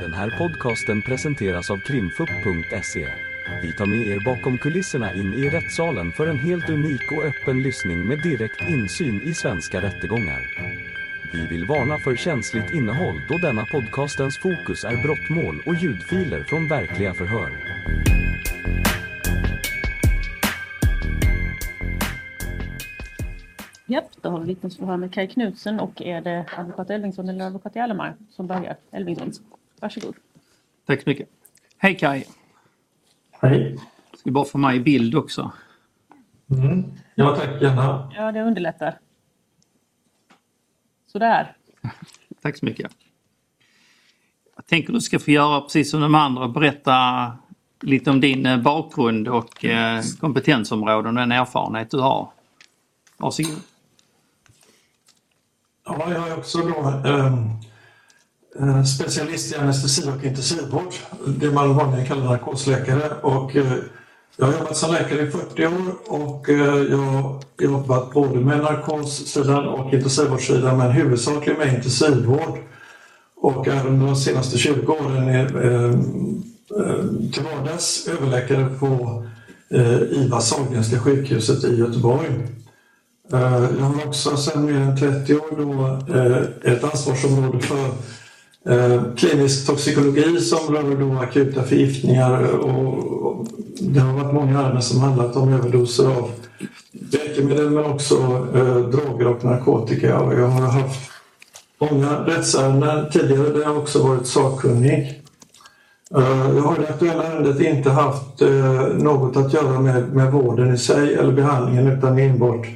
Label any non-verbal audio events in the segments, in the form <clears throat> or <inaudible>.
Den här podcasten presenteras av krimfupp.se. Vi tar med er bakom kulisserna in i rättssalen för en helt unik och öppen lyssning med direkt insyn i svenska rättegångar. Vi vill varna för känsligt innehåll då denna podcastens fokus är brottmål och ljudfiler från verkliga förhör. Japp, då har vi vittnesförhör med Kaj Knutsen och är det advokat Elvingsson eller advokat Jalemar som börjar? Elvingsson, varsågod. Tack så mycket. Hej Kaj! Hej. Ska bara få mig i bild också. Mm. Ja tack, gärna. Ja, det underlättar. Sådär. <laughs> Tack så mycket. Jag tänker du ska få göra precis som de andra, berätta lite om din eh, bakgrund och eh, kompetensområden och den erfarenhet du har. Varsågod. Ja, jag är också då eh, Eh, specialist i anestesi och intensivvård. Det man vanligen kallar narkosläkare. Och, eh, jag har jobbat som läkare i 40 år och eh, jag har jobbat både med narkossidan och intensivvårdssidan men huvudsakligen med intensivvård. Och är under de senaste 20 åren är, eh, till vardags överläkare på eh, IVA Sahlgrenska sjukhuset i Göteborg. Jag har också sedan mer än 30 år då, ett ansvarsområde för Eh, klinisk toxikologi som rör då akuta förgiftningar eh, och det har varit många ärenden som handlat om överdoser av läkemedel men också eh, droger och narkotika. Och jag har haft många rättsärenden tidigare där jag också varit sakkunnig. Eh, Jag har i det aktuella ärendet inte haft eh, något att göra med, med vården i sig eller behandlingen utan enbart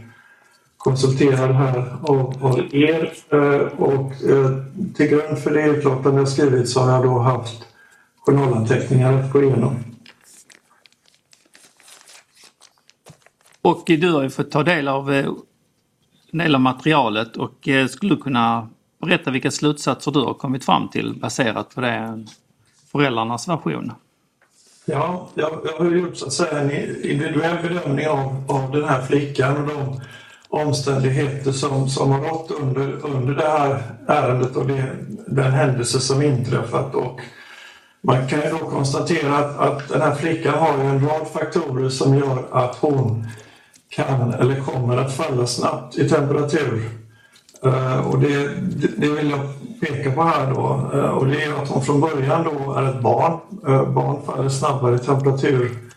konsulterad här av, av er. Eh, Och eh, till grund för det utlåtande jag skrivit så har jag då haft journalanteckningar att gå igenom. Och du har ju fått ta del av eh, en del av materialet och skulle kunna berätta vilka slutsatser du har kommit fram till baserat på det föräldrarnas version? Ja, jag, jag har gjort så att säga en individuell bedömning av, av den här flickan och de omständigheter som, som har rått under, under det här ärendet och det, den händelse som inträffat. Och man kan ju då konstatera att, att den här flickan har ju en rad faktorer som gör att hon kan eller kommer att falla snabbt i temperatur. Eh, och det, det, vill jag peka på här då. Eh, och det är att hon från början då är ett barn. Eh, barn faller snabbare i temperatur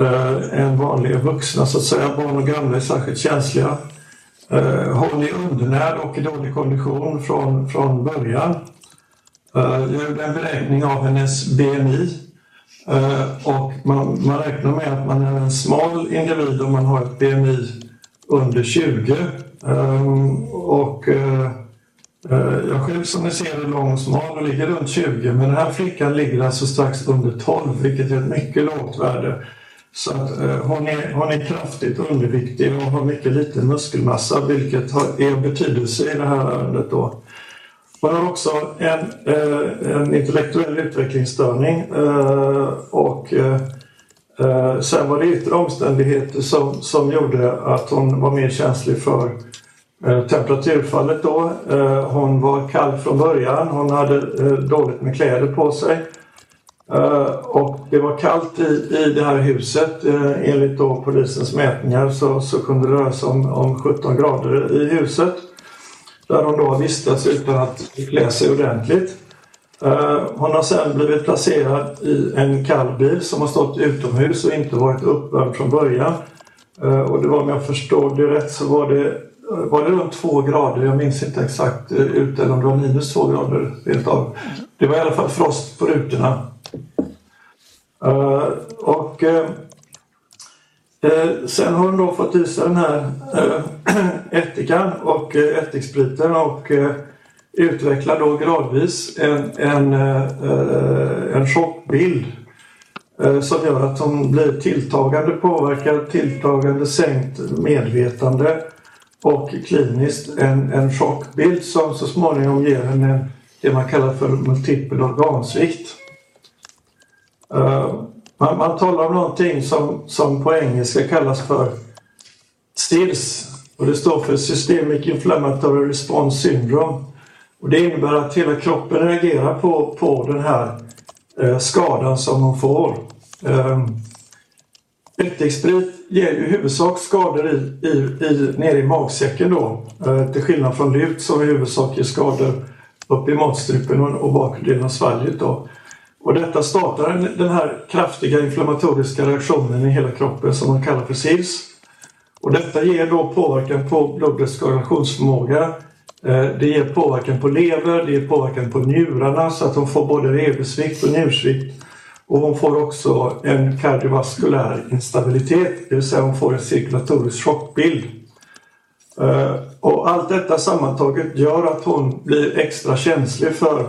eh, än vanliga vuxna så att säga. Barn och gamla är särskilt känsliga. Eh, hon är undernärd och i dålig kondition från, från början. Eh, jag gjorde en beräkning av hennes BMI eh, och man, man räknar med att man är en smal individ om man har ett BMI under 20. Eh, och eh, eh, jag själv som ni ser är lång och smal och ligger runt 20 men den här flickan ligger alltså strax under 12 vilket är ett mycket lågt värde. Så att, eh, har, hon, är, ni kraftigt underviktig och har mycket liten muskelmassa vilket har, är av betydelse i det här ärendet. Då. Hon har också en, eh, en intellektuell utvecklingsstörning eh, och sen var det yttre omständigheter som, som gjorde att hon var mer känslig för temperaturfallet då. Hon var kall från början, hon hade dåligt med kläder på sig. Eh, och det var kallt i, i det här huset. Eh, enligt då polisens mätningar så, så kunde det röra sig om, om 17 grader i huset. Där hon då vistats utan att klä sig ordentligt. Eh, Hon har sedan blivit placerad i en kall bil som har stått utomhus och inte varit uppvärmd från början. Eh, Och det var om jag förstod det rätt så var det, var det runt två grader, jag minns inte exakt eh, ut ute eller om det var minus två grader rent av. Det var i alla fall frost på rutorna. Eh, och eh, eh, sen har hon då fått i sig den här <clears throat> ättikan och ättikspriten och utvecklar då gradvis en, en, en chockbild som gör att hon blir tilltagande påverkad, tilltagande sänkt medvetande och kliniskt en, en chockbild som så småningom ger henne det man kallar för multipel organsvikt. Eh, man, man talar om någonting som, som på engelska kallas för STIRS och det står för Systemic Inflammatory Response Syndrome. Och det innebär att hela kroppen reagerar på, på den här eh, skadan som hon får. Eh, Ättiksprit ger ju i huvudsak skador i, i, i, nere i magsäcken då. Eh, till skillnad från lut som i huvudsak ger skador upp i matstrupen och, och bakdelen av svalget. Då. Och detta startar den här kraftiga inflammatoriska reaktionen i hela kroppen som man kallar för SILS. Och detta ger då påverkan på blodets koagulationsförmåga. Eh, det ger påverkan på lever, det ger påverkan på njurarna så att hon får både leversvikt och njursvikt. Och hon får också en kardiovaskulär instabilitet, det vill säga hon får en cirkulatorisk chockbild. Eh, och allt detta sammantaget gör att hon blir extra känslig för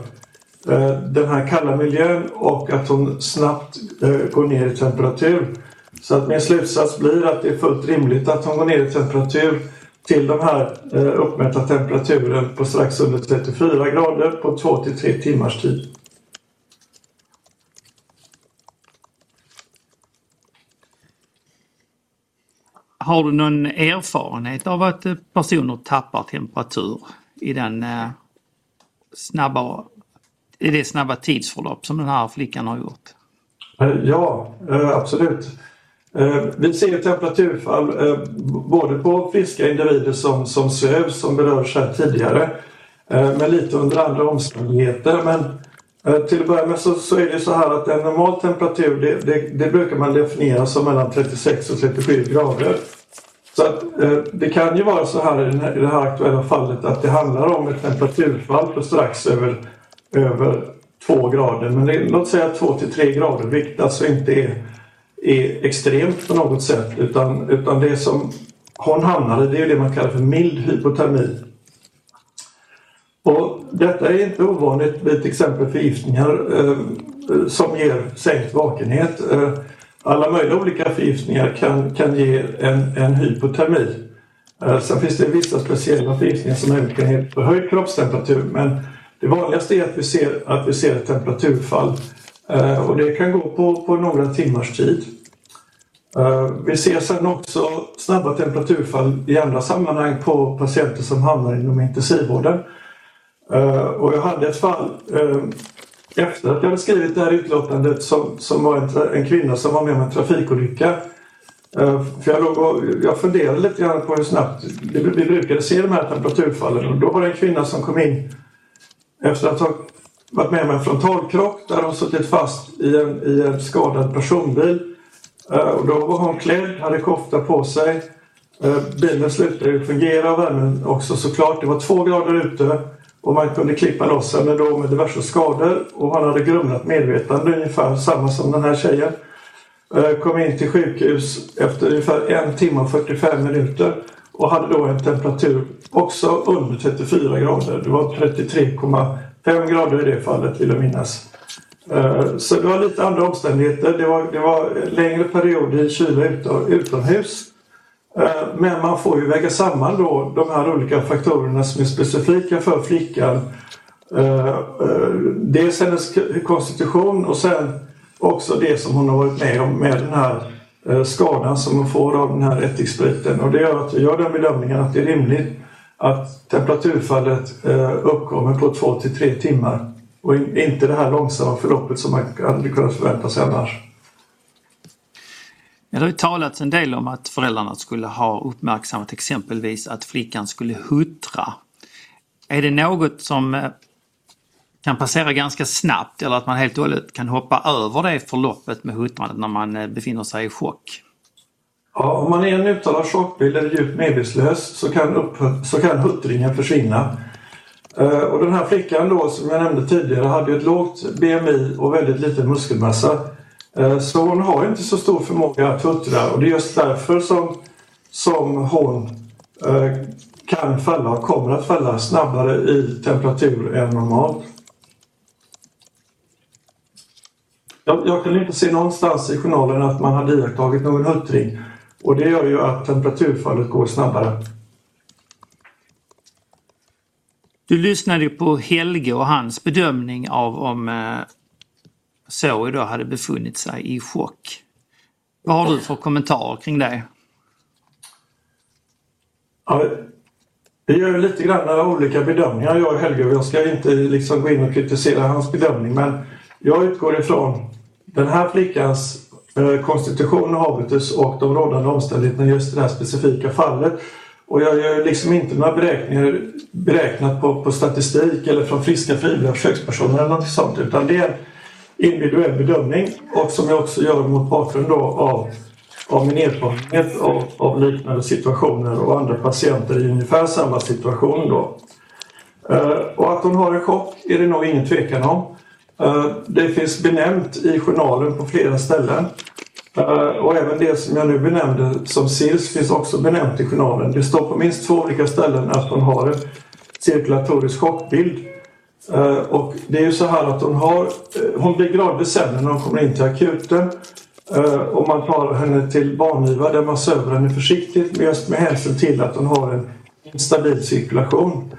Eh, den här kalla miljön och att hon snabbt eh, går ner i temperatur. Så att min slutsats blir att det är fullt rimligt att hon går ner i temperatur till de här eh, uppmätta temperaturen på strax under 34 grader på 2 till 3 timmars tid. Har du någon erfarenhet av att personer tappar temperatur i den snabba, i det snabba tidsförlopp som den här flickan har gjort? Eh, ja, eh, absolut. Eh, vi ser temperaturfall både på friska individer som, som sövs, som berörs här tidigare, men lite under andra omständigheter. Men till att börja med så, så är det så här att en normal temperatur det, det, det, brukar man definiera som mellan 36 och 37 grader. Så att, det kan ju vara så här i, här i det här aktuella fallet att det handlar om ett temperaturfall på strax över, över 2 grader. Men det, låt säga 2 till 3 grader, vilket alltså inte är är extremt på något sätt utan, utan det som hon hamnar i det är det man kallar för mild hypotermi. Och detta är inte ovanligt vid till exempel förgiftningar eh, som ger sänkt vakenhet. Eh, alla möjliga olika förgiftningar kan, kan ge en, en hypotermi. Eh, sen finns det vissa speciella förgiftningar som även kan ge förhöjd kroppstemperatur men det vanligaste är att vi ser, att vi ser ett temperaturfall Eh, och det kan gå på, på några timmars tid. Eh, vi ser sen också snabba temperaturfall i andra sammanhang på patienter som hamnar inom intensivvården. Eh, och jag hade ett fall eh, efter att jag hade skrivit det här utlåtandet som, som var en, en kvinna som var med om en trafikolycka. Eh, för jag, låg och, jag funderade lite grann på hur snabbt vi brukade se de här temperaturfallen och då var det en kvinna som kom in efter att ha varit med om en frontalkrock där hon suttit fast i en, i en skadad personbil. Eh, och då var hon klädd, hade kofta på sig. Eh, bilen slutade fungera och värmen också såklart. Det var två grader ute och man kunde klippa loss henne då med diverse skador och han hade grumlat medvetande ungefär samma som den här tjejen. Eh, kom in till sjukhus efter ungefär en timme och 45 minuter och hade då en temperatur också under 34 grader. Det var 33,5 grader i det fallet vill jag minnas. Eh, så det var lite andra omständigheter. Det var, det var längre perioder i kyla utomhus. Eh, men man får ju väga samman då de här olika faktorerna som är specifika för flickan. Eh, dels hennes konstitution och sen också det som hon har varit med om med den här Eh, skadan som man får av den här ättikspriten. Och det gör att jag gör den bedömningen att det är rimligt att temperaturfallet eh, uppkommer på två till tre timmar och inte det här långsamma förloppet som man hade kunnat förvänta sig annars. Det har ju talats en del om att föräldrarna skulle ha uppmärksammat exempelvis att flickan skulle huttra. Är det något som eh, kan passera ganska snabbt eller att man helt och hållet kan hoppa över det förloppet med huttrandet när man eh, befinner sig i chock? Ja, om man är en uttalad chockbild eller djupt medvetslös så kan, upp, så kan huttringen försvinna. Eh, och den här flickan då som jag nämnde tidigare hade ett lågt BMI och väldigt liten muskelmassa. Eh, så hon har inte så stor förmåga att huttra och det är just därför som, som hon kan falla och kommer att falla snabbare i temperatur än normalt. Jag, jag kunde inte se någonstans i journalen att man hade iakttagit någon huttring och det gör ju att temperaturfallet går snabbare. Du lyssnade på Helge och hans bedömning av om eh, Zoe då hade befunnit sig i chock. Vad har du för kommentarer kring det? Ja, vi gör lite grann olika bedömningar jag och Helge och jag ska inte liksom gå in och kritisera hans bedömning men jag utgår ifrån den här flickans eh, konstitution och habitus och de rådande omständigheterna i just det här specifika fallet. Och jag gör liksom inte några beräkningar beräknat på, på statistik eller från friska frivilliga försökspersoner eller något sånt utan det är en individuell bedömning och som jag också gör mot bakgrund då av, av min erfarenhet av, av liknande situationer och andra patienter i ungefär samma situation då. Eh, och att hon har en chock är det nog ingen tvekan om. Eh, det finns benämnt i journalen på flera ställen. Eh, och även det som jag nu benämnde som SIRS finns också benämnt i journalen. Det står på minst två olika ställen att hon har en cirkulatorisk chockbild eh, och det är ju så här att hon, har, hon blir gradvis sämre när hon kommer in till akuten. Och man tar henne till barniva där man söver henne försiktigt just med hänsyn till att hon har en instabil cirkulation.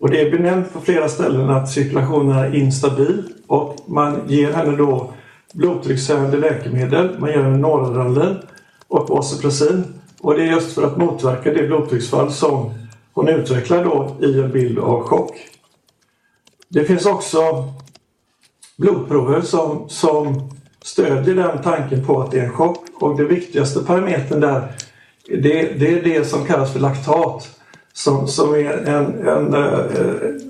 Och det är benämnt på flera ställen att cirkulationen är instabil och man ger henne då blodtryckshöjande läkemedel. Man ger henne Noradrenalin och Vasopressin. Och det är just för att motverka det blodtrycksfall som hon utvecklar då i en bild av chock. Det finns också blodprover som, som stödjer den tanken på att det är en chock och det viktigaste parametern där det, det är det som kallas för laktat som, som är en, en, eh,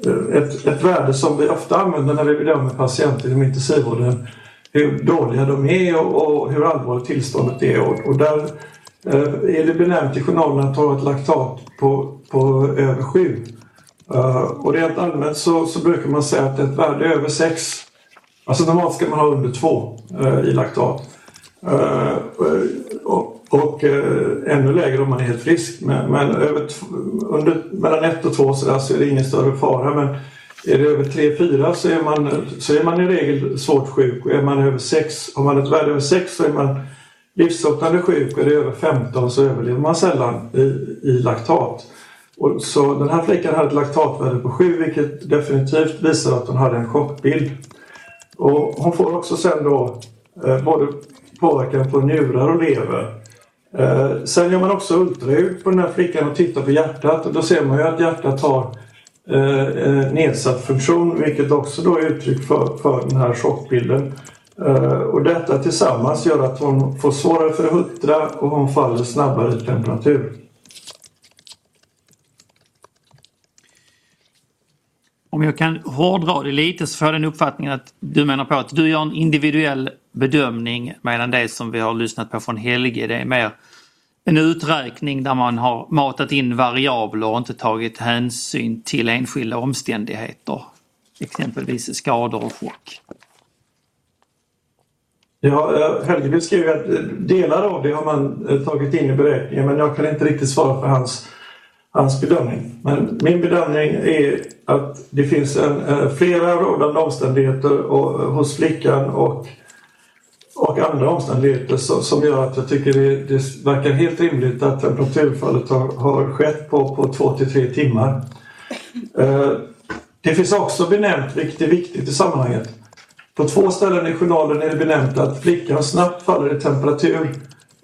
eh, ett, ett värde som vi ofta använder när vi bedömer patienter inom intensivvården. Hur dåliga de är och, och hur allvarligt tillståndet är. Och, och där eh, är det benämnt i journalen att ha ett laktat på, på över 7. Och rent allmänt så, så, brukar man säga att ett värde över 6, alltså normalt ska man ha under 2 i laktat och, eh, ännu lägre om man är helt frisk. Men, men över, under, mellan 1 och 2 så, så är det ingen större fara. Men är det över 3-4 så, är man, så är man i regel svårt sjuk. Och är man över 6, har man ett värde över 6 så är man livshotande sjuk. Och är det över 15 så överlever man sällan i, i laktat. Och så den här flickan hade ett laktatvärde på 7 vilket definitivt visar att hon hade en chockbild. Och hon får också sen då eh, både påverkan på njurar och lever. Eh, sen gör man också ultraljud på den här flickan och tittar på hjärtat och då ser man ju att hjärtat har eh, eh, nedsatt funktion vilket också då är uttryck för, för den här chockbilden. Eh, och detta tillsammans gör att hon får svårare för att huttra och hon faller snabbare i temperatur. Om jag kan hårdra det lite så får jag den uppfattningen att du menar på att du gör en individuell bedömning medan det som vi har lyssnat på från Helge det är mer en uträkning där man har matat in variabler och inte tagit hänsyn till enskilda omständigheter. Exempelvis skador och chock. Ja, Helge beskriver att delar av det har man eh, tagit in i beräkningen men jag kan inte riktigt svara för hans hans bedömning. Men min bedömning är att det finns en, eh, flera rådande omständigheter och, eh, hos flickan och, och andra omständigheter som, som gör att jag tycker det, det verkar helt rimligt att temperaturfallet har, har skett på, på två till tre timmar. Eh, det finns också benämnt, vilket är viktigt i sammanhanget, på två ställen i journalen är det benämnt att flickan snabbt faller i temperatur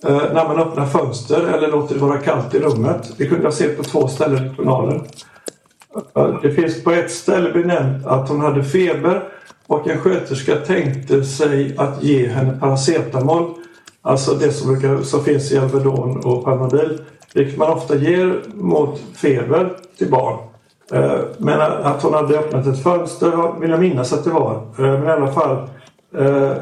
eh, när man öppnar fönster eller låter det vara kallt i rummet. Det kunde jag se på två ställen i journalen. Eh, det finns på ett ställe benämnt att hon hade feber och en sköterska tänkte sig att ge henne paracetamol, alltså det som, brukar, som finns i Alvedon och Panodil, vilket man ofta ger mot feber till barn. Eh, men att hon hade öppnat ett fönster vill jag minnas att det var. Eh, men i alla fall eh,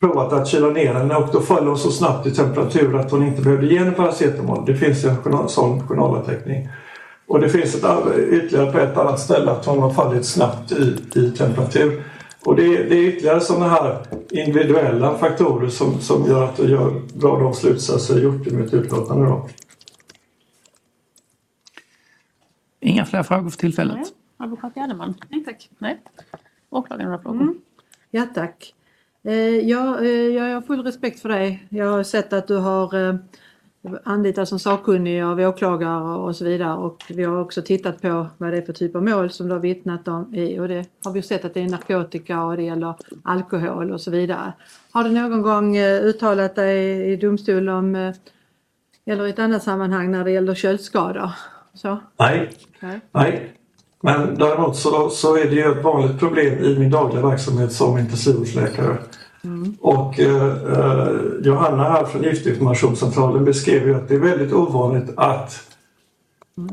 provat att kyla ner henne och då föll hon så snabbt i temperatur att hon inte behövde ge henne paracetamol. Det finns en sån journalanteckning. Och det finns ett, ytterligare på ett annat ställe att hon har fallit snabbt i, i temperatur. Och det, det är ytterligare sådana här individuella faktorer som, som gör att jag drar de slutsatser jag gjort i mitt utlåtande. Då. Inga fler frågor för tillfället. Nej. Advokat Gärdeman? Nej tack. Nej. Åklagaren har frågor? Mm. Ja tack. Eh, ja, eh, jag har full respekt för dig. Jag har sett att du har eh, anlitats som sakkunnig av åklagare och så vidare och vi har också tittat på vad det är för typ av mål som du har vittnat om i och det har vi sett att det är narkotika och det gäller alkohol och så vidare. Har du någon gång uttalat dig i domstol om Eller i ett annat sammanhang när det gäller köldskador? Så? Nej, Nej. nej. Men däremot så, så är det ju ett vanligt problem i min dagliga verksamhet som intensivvårdsläkare. Och eh, eh, Johanna här från Giftinformationscentralen beskrev ju att det är väldigt ovanligt att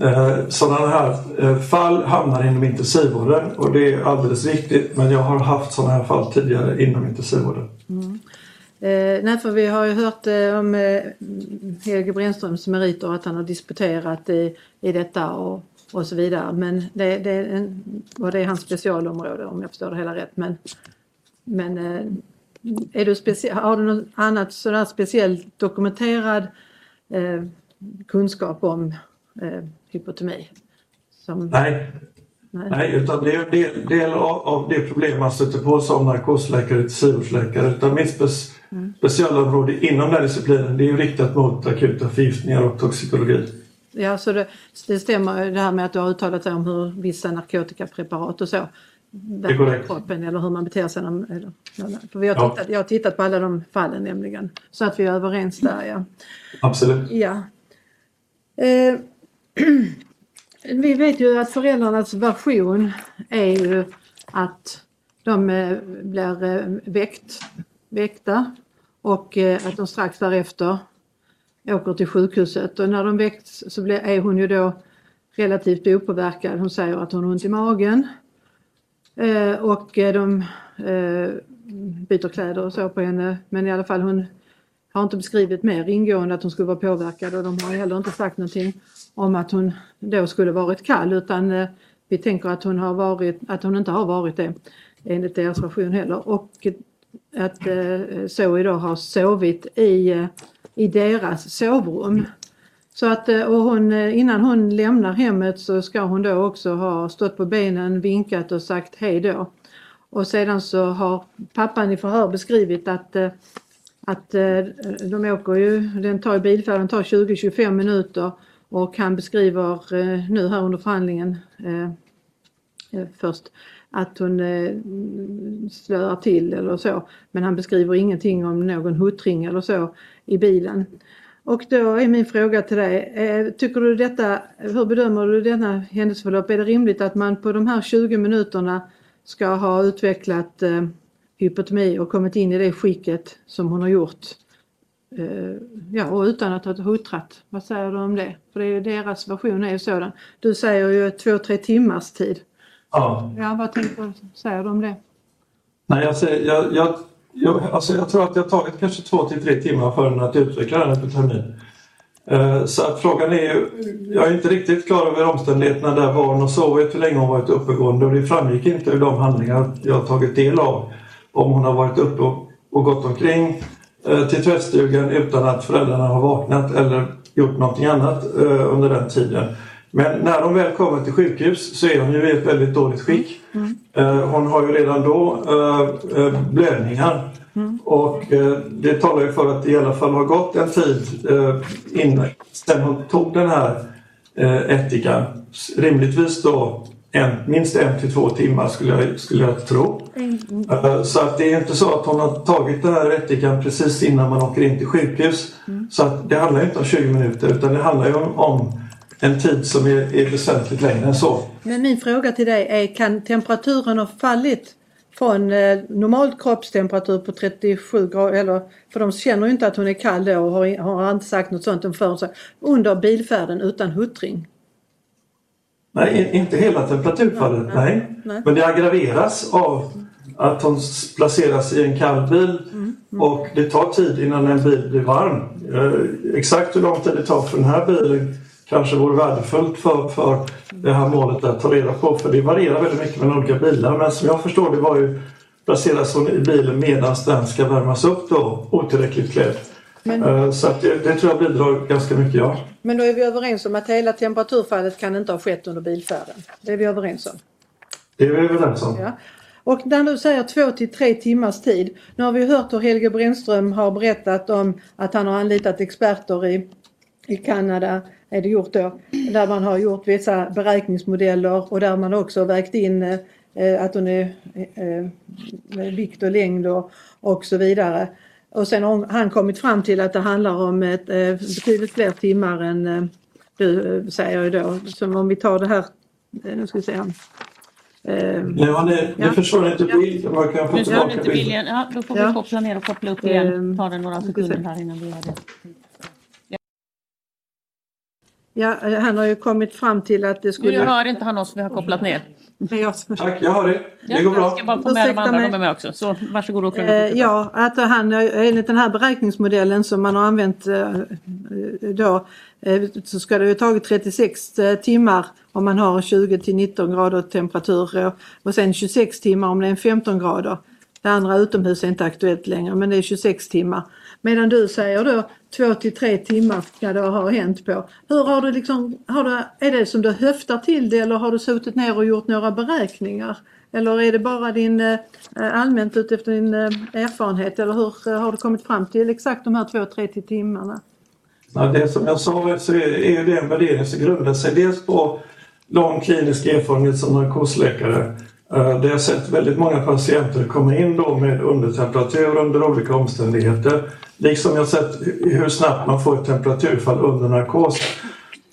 eh, sådana här eh, fall hamnar inom intensivvården och det är alldeles riktigt men jag har haft sådana här fall tidigare inom intensivvården. Mm. Eh, nej, för vi har ju hört eh, om eh, Helge Brännströms meriter att han har disputerat i, i detta och, och så vidare. Men det, det, är en, och det är hans specialområde om jag förstår det hela rätt. Men, men eh, är du specie- har du något annat sådär speciellt dokumenterad eh, kunskap om eh, hypotomi? Som, Nej, nej. Nej, utan det är en del, del av, av det problem man stöter på som narkosläkare och intensivvårdsläkare. Utan mitt spe, specialområde inom den disciplinen det är ju riktat mot akuta förgiftningar och toxikologi. Ja, så det, det stämmer det här med att du har uttalat dig om hur vissa narkotikapreparat och så. Kroppen eller hur man beter sig. Eller, för vi har Ja. tittat, jag har tittat på alla de fallen nämligen. Så att vi är överens där ja. Absolut. ja. Eh, <clears throat> vi vet ju att föräldrarnas version är ju att de eh, blir eh, väckt, väckta och eh, att de strax därefter åker till sjukhuset och när de väcks så är hon ju då relativt opåverkad. Hon säger att hon har ont i magen Eh, och eh, de eh, byter kläder och så på henne men i alla fall hon har inte beskrivit mer ingående att hon skulle vara påverkad och de har heller inte sagt någonting om att hon då skulle varit kall utan eh, vi tänker att hon, har varit, att hon inte har varit det enligt deras version heller och att eh, Zoe då har sovit i, eh, i deras sovrum. Så att, eh, och hon, eh, innan hon lämnar hemmet så ska hon då också ha stått på benen, vinkat och sagt hej då. Och sedan så har pappan i förhör beskrivit att, eh, att de åker ju, den tar bilfärden tar 20-25 minuter och han beskriver nu här under förhandlingen först att hon slöar till eller så. Men han beskriver ingenting om någon huttring eller så i bilen. Och då är min fråga till dig, eh, tycker du detta, hur bedömer du denna händelseförlopp? Är det rimligt att man på de här 20 minuterna ska ha utvecklat eh, hypotomi och kommit in i det skicket som hon har gjort? Eh, ja, och utan att ha huttrat. Vad säger du om det? För det är deras version är ju sådan. Du säger ju två, tre timmars tid. Ja. Ja, vad tänker, säger du om det? Nej, jag, säger, jag, jag, jag, alltså jag tror att det har tagit kanske två till tre timmar för den att utveckla den här termin. Eh, så att frågan är ju, jag är inte riktigt klar över omständigheterna där var hon har sovit, hur länge hon varit uppegående och det framgick inte ur de handlingar jag har tagit del av om hon har varit uppe och, och gått omkring eh, till tvättstugan utan att föräldrarna har vaknat eller gjort någonting annat eh, under den tiden. Men när de väl kommer till sjukhus så är hon ju i ett väldigt dåligt skick. Eh, Hon har ju redan då eh, eh, blödningar och eh, det talar ju för att det i alla fall har gått en tid innan sen hon tog den här ättikan. Rimligtvis då en, minst en till två timmar skulle jag, skulle jag tro. Eh, Så att det är inte så att hon har tagit den här ättikan precis innan man åker in till sjukhus. Så att det handlar inte om 20 minuter utan det handlar ju om, om en tid som är, är väsentligt längre än så. Men min fråga till dig är, kan temperaturen ha fallit från eh, normal kroppstemperatur på 37 grader, eller, för de känner ju inte att hon är kall då och har, har inte sagt något sånt förrän så, under bilfärden utan huttring? Nej, inte hela temperaturfallet, Nej, nej. nej. Men det aggraveras av att hon placeras i en kall bil och det tar tid innan en bil blir varm. Eh, exakt hur lång tid det tar för den här bilen kanske vore värdefullt för, för det här målet att ta reda på för det varierar väldigt mycket mellan olika bilar. Men som jag förstår det var ju placeras hon i bilen medan den ska värmas upp då, otillräckligt klädd. Men- Eh, Så att det, det tror jag bidrar ganska mycket, ja. Men då är vi överens om att hela temperaturfallet kan inte ha skett under bilfärden. Det är vi överens om. Det är vi överens om. Ja. Och när du säger två till tre timmars tid. Nu har vi hört hur Helge Brännström har berättat om att han har anlitat experter i, i Kanada, är det gjort då, där man har gjort vissa beräkningsmodeller och där man också vägt in eh, att hon är eh, med vikt och längd och, och så vidare. och sen har han kommit fram till att det handlar om ett, eh, betydligt fler timmar än eh, du eh, säger då. Som om vi tar det här, eh, nu ska vi se. Eh, Ja, det, Ja. det försvann inte bilden. Man kan få tillbaka inte bilden. Ja, då får Ja. vi koppla ner och koppla upp igen. Tar det några sekunder här innan vi gör det. Ja, eh, han har ju kommit fram till att det Nu skulle... hör inte han oss, vi har kopplat ner. Men jag- Tack, jag har det. Det går Jag bra. ska bara få med de andra, mig. de är med också. Så varsågod och Eh, ja, att han eh, enligt den här beräkningsmodellen som man har använt eh, eh, då eh, så ska det ju tagit 36 eh, timmar om man har 20 till 19 grader temperatur eh, och sen 26 timmar om det är en 15 grader. Det andra utomhus är inte aktuellt längre men det är 26 timmar. Medan du säger då 2 till 3 timmar ska det ha hänt på. Hur har du liksom, har du, är det som du höftar till det eller har du suttit ner och gjort några beräkningar? Eller är det bara din eh, allmänt utifrån din eh, erfarenhet eller hur eh, har du kommit fram till exakt de här 2-3 timmarna? Ja, det som jag sa så är det en värdering som grundar sig dels på lång klinisk erfarenhet som narkosläkare. Eh, Där jag sett väldigt många patienter komma in då med undertemperatur under olika omständigheter. Liksom jag sett hur snabbt man får ett temperaturfall under narkos.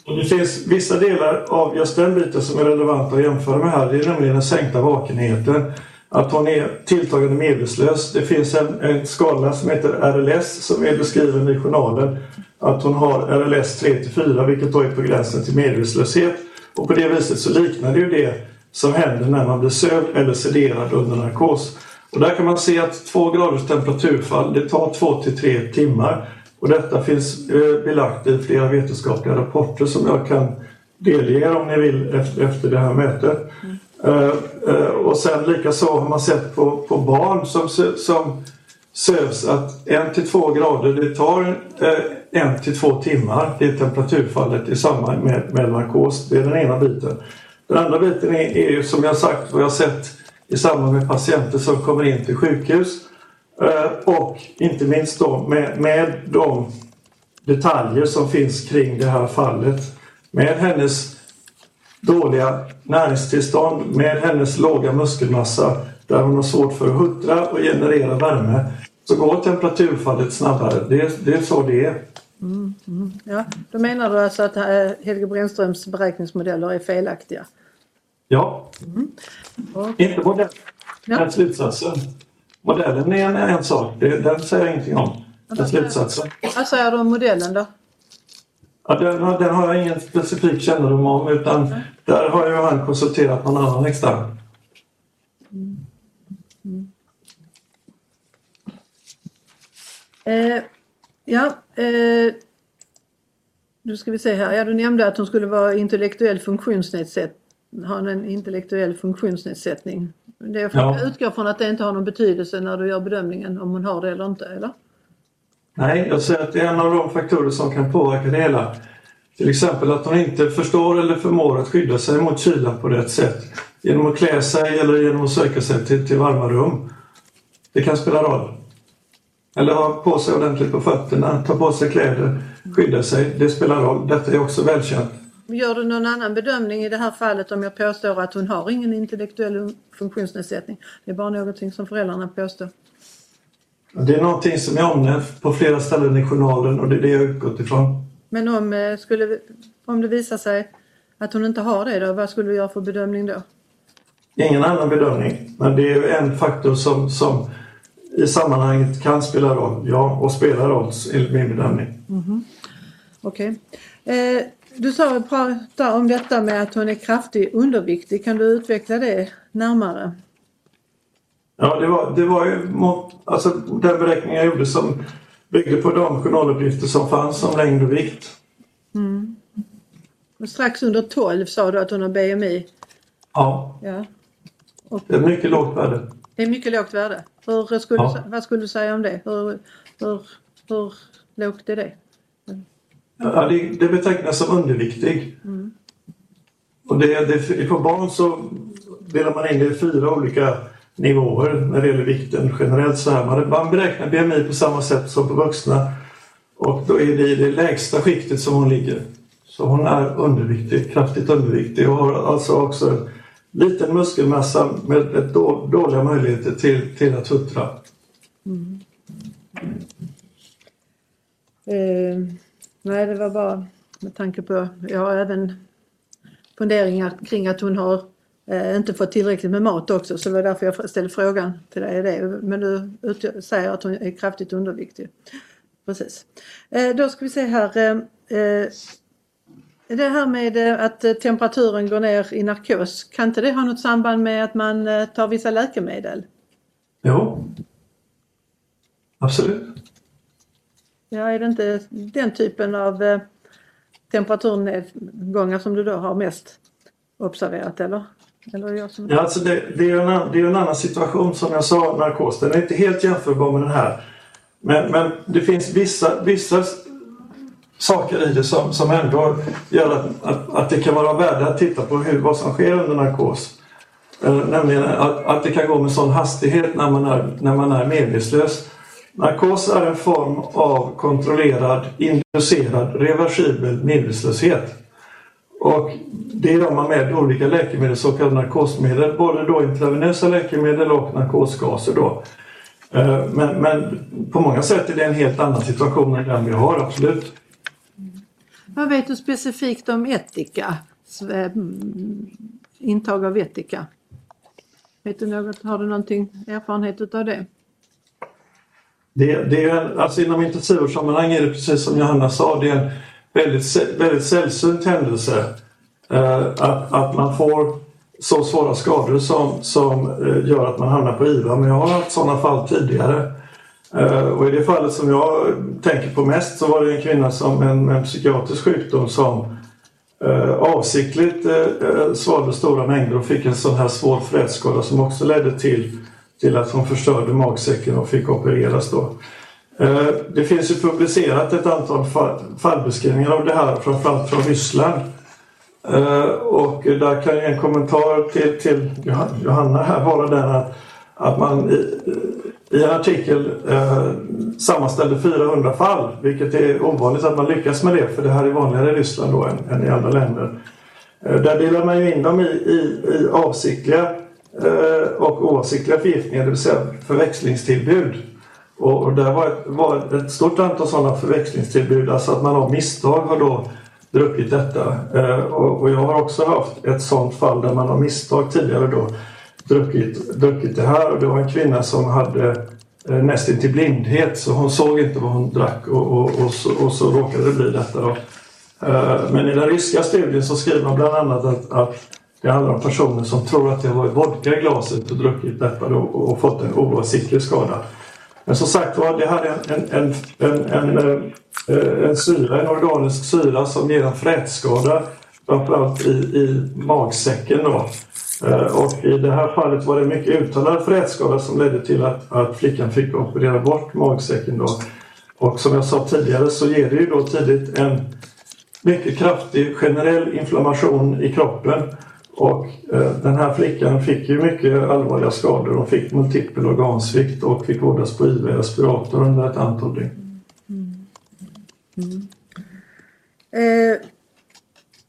Och det finns vissa delar av just den biten som är relevanta att jämföra med här. Det är nämligen den sänkta vakenheten. Att hon är tilltagande medvetslös. Det finns en, en skala som heter RLS som är beskriven i journalen. Att hon har RLS 3-4 vilket då är på gränsen till medvetslöshet. Och på det viset så liknar det ju det som händer när man blir sövd eller sederad under narkos. Och där kan man se att två graders temperaturfall det tar två till tre timmar. Och detta finns eh, belagt i flera vetenskapliga rapporter som jag kan delge er om ni vill efter, det här mötet. Eh, eh, och sen likaså har man sett på, på barn som, som sövs att en till två grader det tar en till två timmar. Det är temperaturfallet i samband med, med narkos. Det är den ena biten. Den andra biten är, är ju som jag sagt vad jag har sett i samband med patienter som kommer in till sjukhus. Eh, och inte minst då med, med de detaljer som finns kring det här fallet. Med hennes dåliga näringstillstånd, med hennes låga muskelmassa där hon har svårt för att huttra och generera värme så går temperaturfallet snabbare. Det, det är så det är. Ja, då menar du alltså att eh, Helge Brännströms beräkningsmodeller är felaktiga? Ja, inte modellen, Ja. den slutsatsen. Modellen är en, en sak, det, den säger jag ingenting om. Den slutsatsen. Vad säger du om modellen då? Ja, den, har- den har jag ingen specifik kännedom om utan där har ju han konsulterat någon annan extern. Eh, ja, eh, nu ska vi se här. Ja, du nämnde att hon skulle vara intellektuell funktionsnedsättning. Ha en intellektuell funktionsnedsättning. Det för Ja. jag utgår från att det inte har någon betydelse när du gör bedömningen om hon har det eller inte, eller? Nej, jag säger att det är en av de faktorer som kan påverka det hela. Till exempel att hon inte förstår eller förmår att skydda sig mot kylan på rätt sätt. Genom att klä sig eller genom att söka sig till, till varma rum. Det kan spela roll. Eller ha på sig ordentligt på fötterna, ta på sig kläder, skydda sig. Det spelar roll. Detta är också välkänt. Gör du någon annan bedömning i det här fallet om jag påstår att hon har ingen intellektuell funktionsnedsättning? Det är bara någonting som föräldrarna påstår. Det är någonting som är omnämnt på flera ställen i journalen och det är det jag utgått ifrån. Men om, eh, skulle, om det visar sig att hon inte har det då, vad skulle du göra för bedömning då? Ingen annan bedömning, men det är en faktor som, som i sammanhanget kan spela roll. Ja, och spelar roll enligt min bedömning. Okej. Eh, du sa prata om detta med att hon är kraftigt underviktig. Kan du utveckla det närmare? Ja, det var, det var ju alltså, den beräkning jag gjorde som byggde på de journaluppgifter som fanns om längd och vikt. Och strax under 12 sa du att hon har BMI. Ja, Ja. det är mycket lågt värde. Det är mycket lågt värde. Hur skulle, Ja. Vad skulle du säga om det? Hur, hur, hur lågt är det? Ja, det, det betecknas som underviktig. Och det, det, på barn så delar man in det i fyra olika nivåer när det gäller vikten generellt. Så här. Man, man beräknar BMI på samma sätt som på vuxna. Och då är det i det lägsta skiktet som hon ligger. Så hon är underviktig, kraftigt underviktig och har alltså också liten muskelmassa med ett då, dåliga möjligheter till, till att huttra. Mm. Eh, nej, det var bara med tanke på, jag har även funderingar kring att hon har eh, inte fått tillräckligt med mat också så det var därför jag ställde frågan till dig. Det. Men du säger att hon är kraftigt underviktig. Precis. Eh, då ska vi se här. Eh, eh, Eh, eh det här med eh, att eh, temperaturen går ner i narkos, kan inte det ha något samband med att man tar vissa läkemedel? Jo, absolut. Ja, är det inte den typen av temperaturnedgångar som du då har mest observerat eller? eller jag som... Ja, alltså det, det, är en, det är en annan situation som jag sa, narkos. Den är inte helt jämförbar med den här. Men, men det finns vissa, vissa saker i det som, som ändå gör att, att, att det kan vara värde att titta på hur, vad som sker under narkos. Eh, nämligen att, att det kan gå med sån hastighet när man är, när man är medvetslös. Narkos är en form av kontrollerad, inducerad, reversibel medvetslöshet. Och det gör man med olika läkemedel, så kallade narkosmedel, både då intravenösa läkemedel och narkosgaser. Då. Eh, men, men på många sätt är det en helt annan situation än den vi har, absolut. Vad vet du specifikt om etika? Eh, mm, intag av etika? Vet du något, har du någonting erfarenhet utav det? Det, det är, alltså inom intensivvårdssammanhang är det precis som Johanna sa, det är en väldigt, väldigt sällsynt händelse eh, att, att man får så svåra skador som, som eh, gör att man hamnar på IVA. Men jag har haft sådana fall tidigare. Eh, och i det fallet som jag tänker på mest så var det en kvinna som en, en psykiatrisk sjukdom som eh, avsiktligt eh, eh svalde stora mängder och fick en sån här svår frätskada som också ledde till, till att hon förstörde magsäcken och fick opereras då. Eh, det finns ju publicerat ett antal fall, fallbeskrivningar av det här framförallt från Ryssland. Eh, och där kan en kommentar till, till Johanna här vara den att, att man i, en artikel eh, sammanställde 400 fall, vilket är ovanligt att man lyckas med det, för det här är vanligare i Ryssland då än, än i andra länder. Eh, där delar man ju in dem i, i, i avsiktliga eh, och oavsiktliga förgiftningar, det vill säga förväxlingstillbud. Och, och där var ett, var ett stort antal sådana förväxlingstillbud, alltså att man av misstag har då druckit detta. Eh, och, och, jag har också haft ett sådant fall där man av misstag tidigare då druckit, druckit det här och det var en kvinna som hade eh, nästan till blindhet så hon såg inte vad hon drack och, och, och, så, och så råkade det bli detta. Då. Eh, men i den ryska studien så skriver man bland annat att, att det handlar om personer som tror att det har varit vodka i glaset och druckit detta då, och fått en oavsiktlig skada. Men som sagt var, det här är en, en, en, en, en, eh, en syra, en organisk syra som ger en frätskada framförallt i, i magsäcken. Då. Eh, och i det här fallet var det mycket uttalad frätskada som ledde till att, att flickan fick operera bort magsäcken. Då. Och som jag sa tidigare så ger det ju då tidigt en mycket kraftig generell inflammation i kroppen. Och eh, den här flickan fick ju mycket allvarliga skador. Hon fick multipel organsvikt och fick vårdas på IV-respirator under ett antal dygn. Mm. Mm. mm. Eh,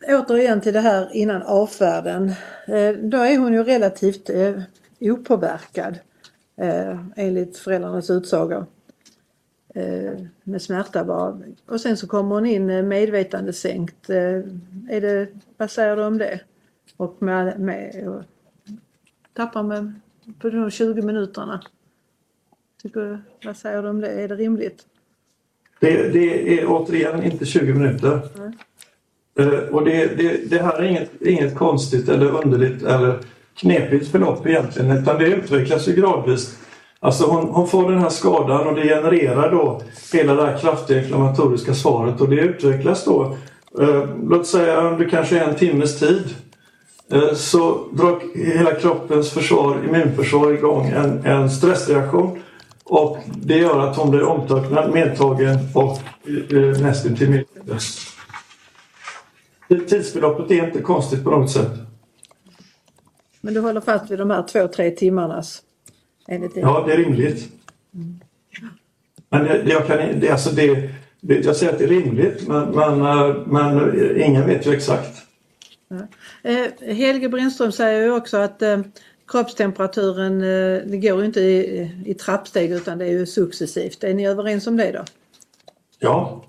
återigen till det här innan avfärden. Eh, då är hon ju relativt eh, opåverkad eh, enligt föräldrarnas utsagor. Med smärta bara. Och sen så kommer hon in medvetandesänkt. Är det, vad säger du om det? Och med, med och tappar med på de 20 minuterna. Tycker, vad säger du om det? Är det rimligt? Det, det är återigen inte 20 minuter. Mm. Eh, och det, det, det, här är inget, inget konstigt eller underligt eller knepigt förlopp egentligen utan det utvecklas ju gradvis. Alltså hon, hon, får den här skadan och det genererar då hela det här kraftiga inflammatoriska svaret och det utvecklas då, eh, låt säga under kanske en timmes tid. Eh, så drar hela kroppens försvar, immunförsvar igång en, en stressreaktion och det gör att hon blir omtöcknad, medtagen och eh, nästan till medvetslös. Tidsförloppet är inte konstigt på något sätt. Men du håller fast vid de här två, tre timmarnas? Ja, det är rimligt. Mm. Men det, jag, kan, det, alltså det, det, jag säger att det är rimligt men, men, eh, men ingen vet ju exakt. Ja. Eh, Helge Brindström säger ju också att eh, kroppstemperaturen eh, det går inte i, i trappsteg utan det är ju successivt. Är ni överens om det då? Ja,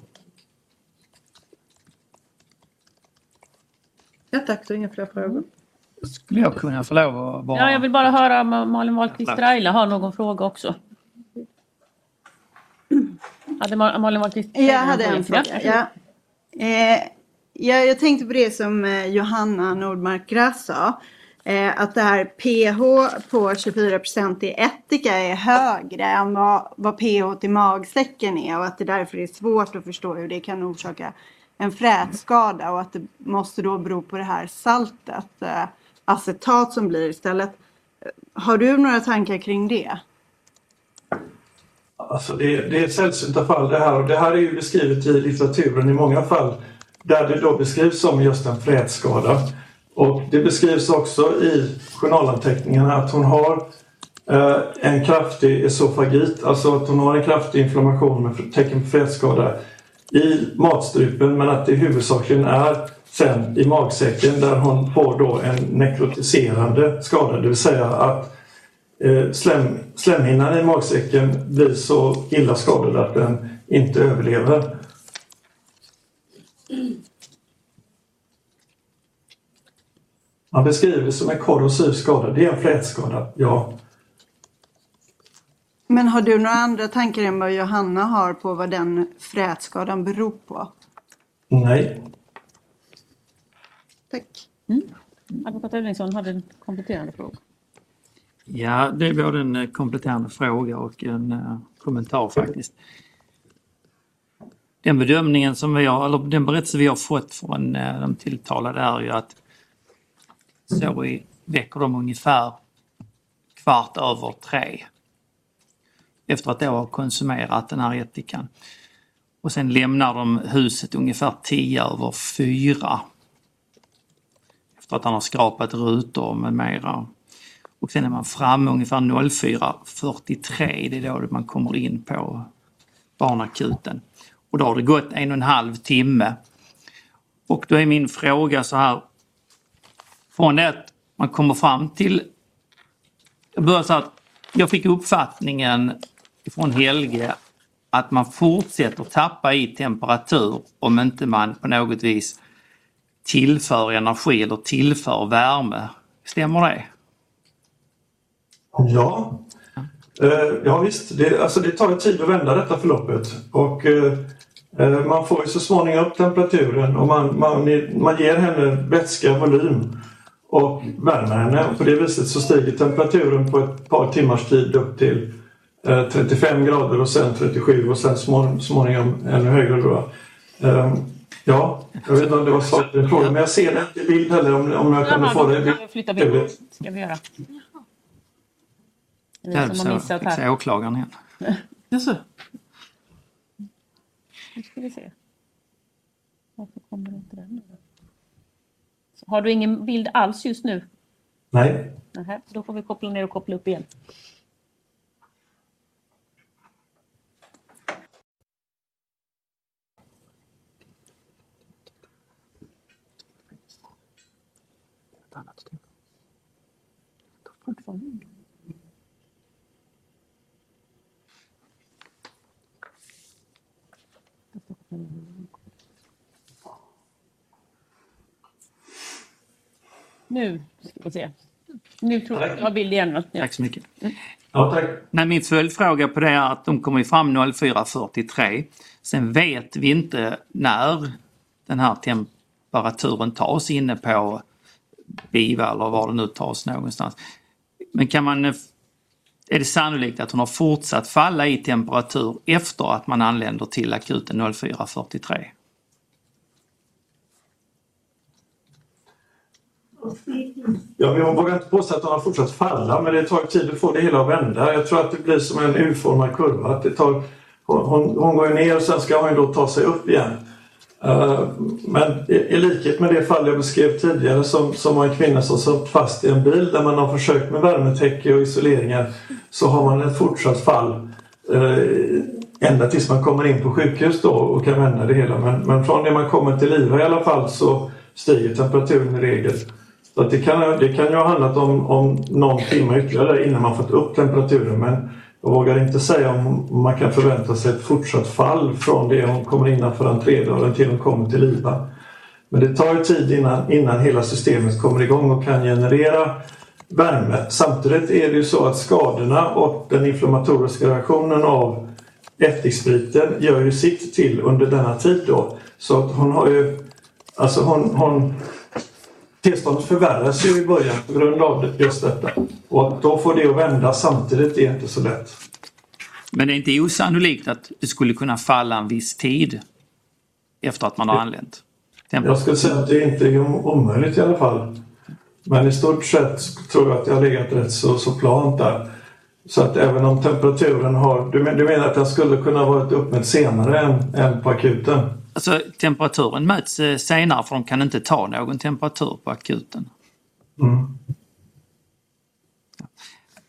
Ja tack, då inga fler frågor. Skulle jag kunna få lov att bara... Ja, jag vill bara höra om Malin Wahlqvist Raila har någon fråga också. Hade Ma- Malin Wahlqvist Jag hade en Ja. fråga. Ja. Eh, jag, jag tänkte på det som eh, Johanna Nordmark Grass sa. Eh, att det här pH på 24 i ättika är högre än vad, vad pH till magsäcken är och att det därför är svårt att förstå hur det kan orsaka en frätskada och att det måste då bero på det här saltet, eh, acetat som blir istället. Eh, har du några tankar kring det? Alltså det, det är sällsynta fall det här och det här är ju beskrivet i litteraturen i många fall där det då beskrivs som just en frätskada. Och det beskrivs också i journalanteckningarna att hon har eh, en kraftig esofagit, alltså att hon har en kraftig inflammation med tecken på frätskada i matstrupen men att det huvudsakligen är sen i magsäcken där hon får då en nekrotiserande skada, det vill säga att eh, slem, slemhinnan i magsäcken blir så illa skadad att den inte överlever. Man beskriver det som en korrosiv skada. Det är en flätskada, ja. Men har du några andra tankar än vad Johanna har på vad den frätskadan beror på? Nej. Tack. Advokat Elvingsson hade en kompletterande fråga. Ja, det är både en eh, kompletterande fråga och en eh, kommentar faktiskt. Den bedömningen som vi har, eller den berättelse vi har fått från eh, de tilltalade är ju att så i väcker de ungefär kvart över tre. Efter att då ha konsumerat den här ättikan. Och sen lämnar de huset ungefär tio över fyra. Efter att han har skrapat rutor med mera. Och sen är man framme ungefär 04.43, det är då man kommer in på barnakuten. Och då har det gått en och en halv timme. Och då är min fråga så här. Från det att man kommer fram till... Jag börjar så att jag fick uppfattningen från Helge att man fortsätter tappa i temperatur om inte man på något vis tillför energi eller tillför värme. Stämmer det? Ja, eh, ja visst. Det, alltså det tar tid att vända detta förloppet. Och, eh, eh, man får ju så småningom upp temperaturen och man, man, man ger henne vätska, volym och värmer henne. Och på det viset så stiger temperaturen på ett par timmars tid upp till 35 grader och sen 37 och sen små, småningom ännu högre. Då. Eh, ja, jag vet inte om det var svar på din fråga men jag ser det inte i bild heller om, om jag Jaha, få då det. kan vi flytta bild. ska vi göra. Där som har så missat fick se här. åklagaren igen. <laughs> Jaså? Nu ska vi se. Varför kommer inte den Har du ingen bild alls just nu? Nej. Då får vi koppla ner och koppla upp igen. Fortfarande. Nu ska vi se. Nu tror jag att jag har bild igen. Ja. Tack så mycket. Ja, tack. Nej, min följdfråga på det är att de kommer fram 04.43. Sen vet vi inte när den här temperaturen tas inne på BIVA eller var det nu tas någonstans. Men kan man... Eh, är det sannolikt att hon har fortsatt falla i temperatur efter att man anländer till akuten 04.43? Ja, jag vågar inte påstå att hon har fortsatt falla men det tar tid att få det hela att vända. Jag tror att det blir som en U-formad kurva. Att det tar, hon, hon går ju ner och sen ska hon ju då ta sig upp igen. Eh, men i, likhet med det fall jag beskrev tidigare som, som var en kvinna som satt fast i en bil där man har försökt med värmetäcke och isoleringar så har man ett fortsatt fall eh, ända tills man kommer in på sjukhus då och kan vända det hela. Men, men från det man kommer till liva i alla fall så stiger temperaturen i regel. Så att det, kan, det kan ju ha handlat om, om någon timme ytterligare innan man fått upp temperaturen men jag vågar inte säga om man kan förvänta sig ett fortsatt fall från det hon kommer innanför entrédörren till hon kommer till IVA. Men det tar ju tid innan, innan hela systemet kommer igång och kan generera värme. Samtidigt är det ju så att skadorna och den inflammatoriska reaktionen av ättikspriten gör ju sitt till under denna tid då. Så att hon har ju, alltså hon, hon tillståndet förvärras ju i början på grund av just detta. Och att då får det att vända samtidigt är inte så lätt. Men det är inte osannolikt att det skulle kunna falla en viss tid efter att man har anlänt? Jag skulle säga att det inte är omöjligt i alla fall. Men i stort sett tror jag att jag har legat rätt så, så plant där. Så att även om temperaturen har... Du menar att den skulle kunna varit uppmätt senare än, än på akuten? Alltså temperaturen mäts eh, senare för de kan inte ta någon temperatur på akuten. Mm.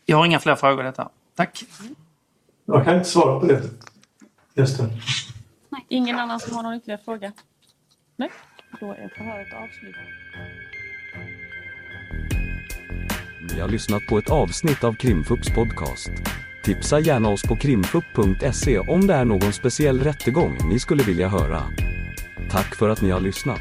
Jag har inga fler frågor detta. Tack. Jag kan inte svara på det. Just det. Nej, ingen annan som har någon ytterligare fråga? Nej, då är förhöret avslutat. Ni har lyssnat på ett avsnitt av Krimfupps podcast. Tipsa gärna oss på krimfupp.se om det är någon speciell rättegång ni skulle vilja höra. Tack för att ni har lyssnat.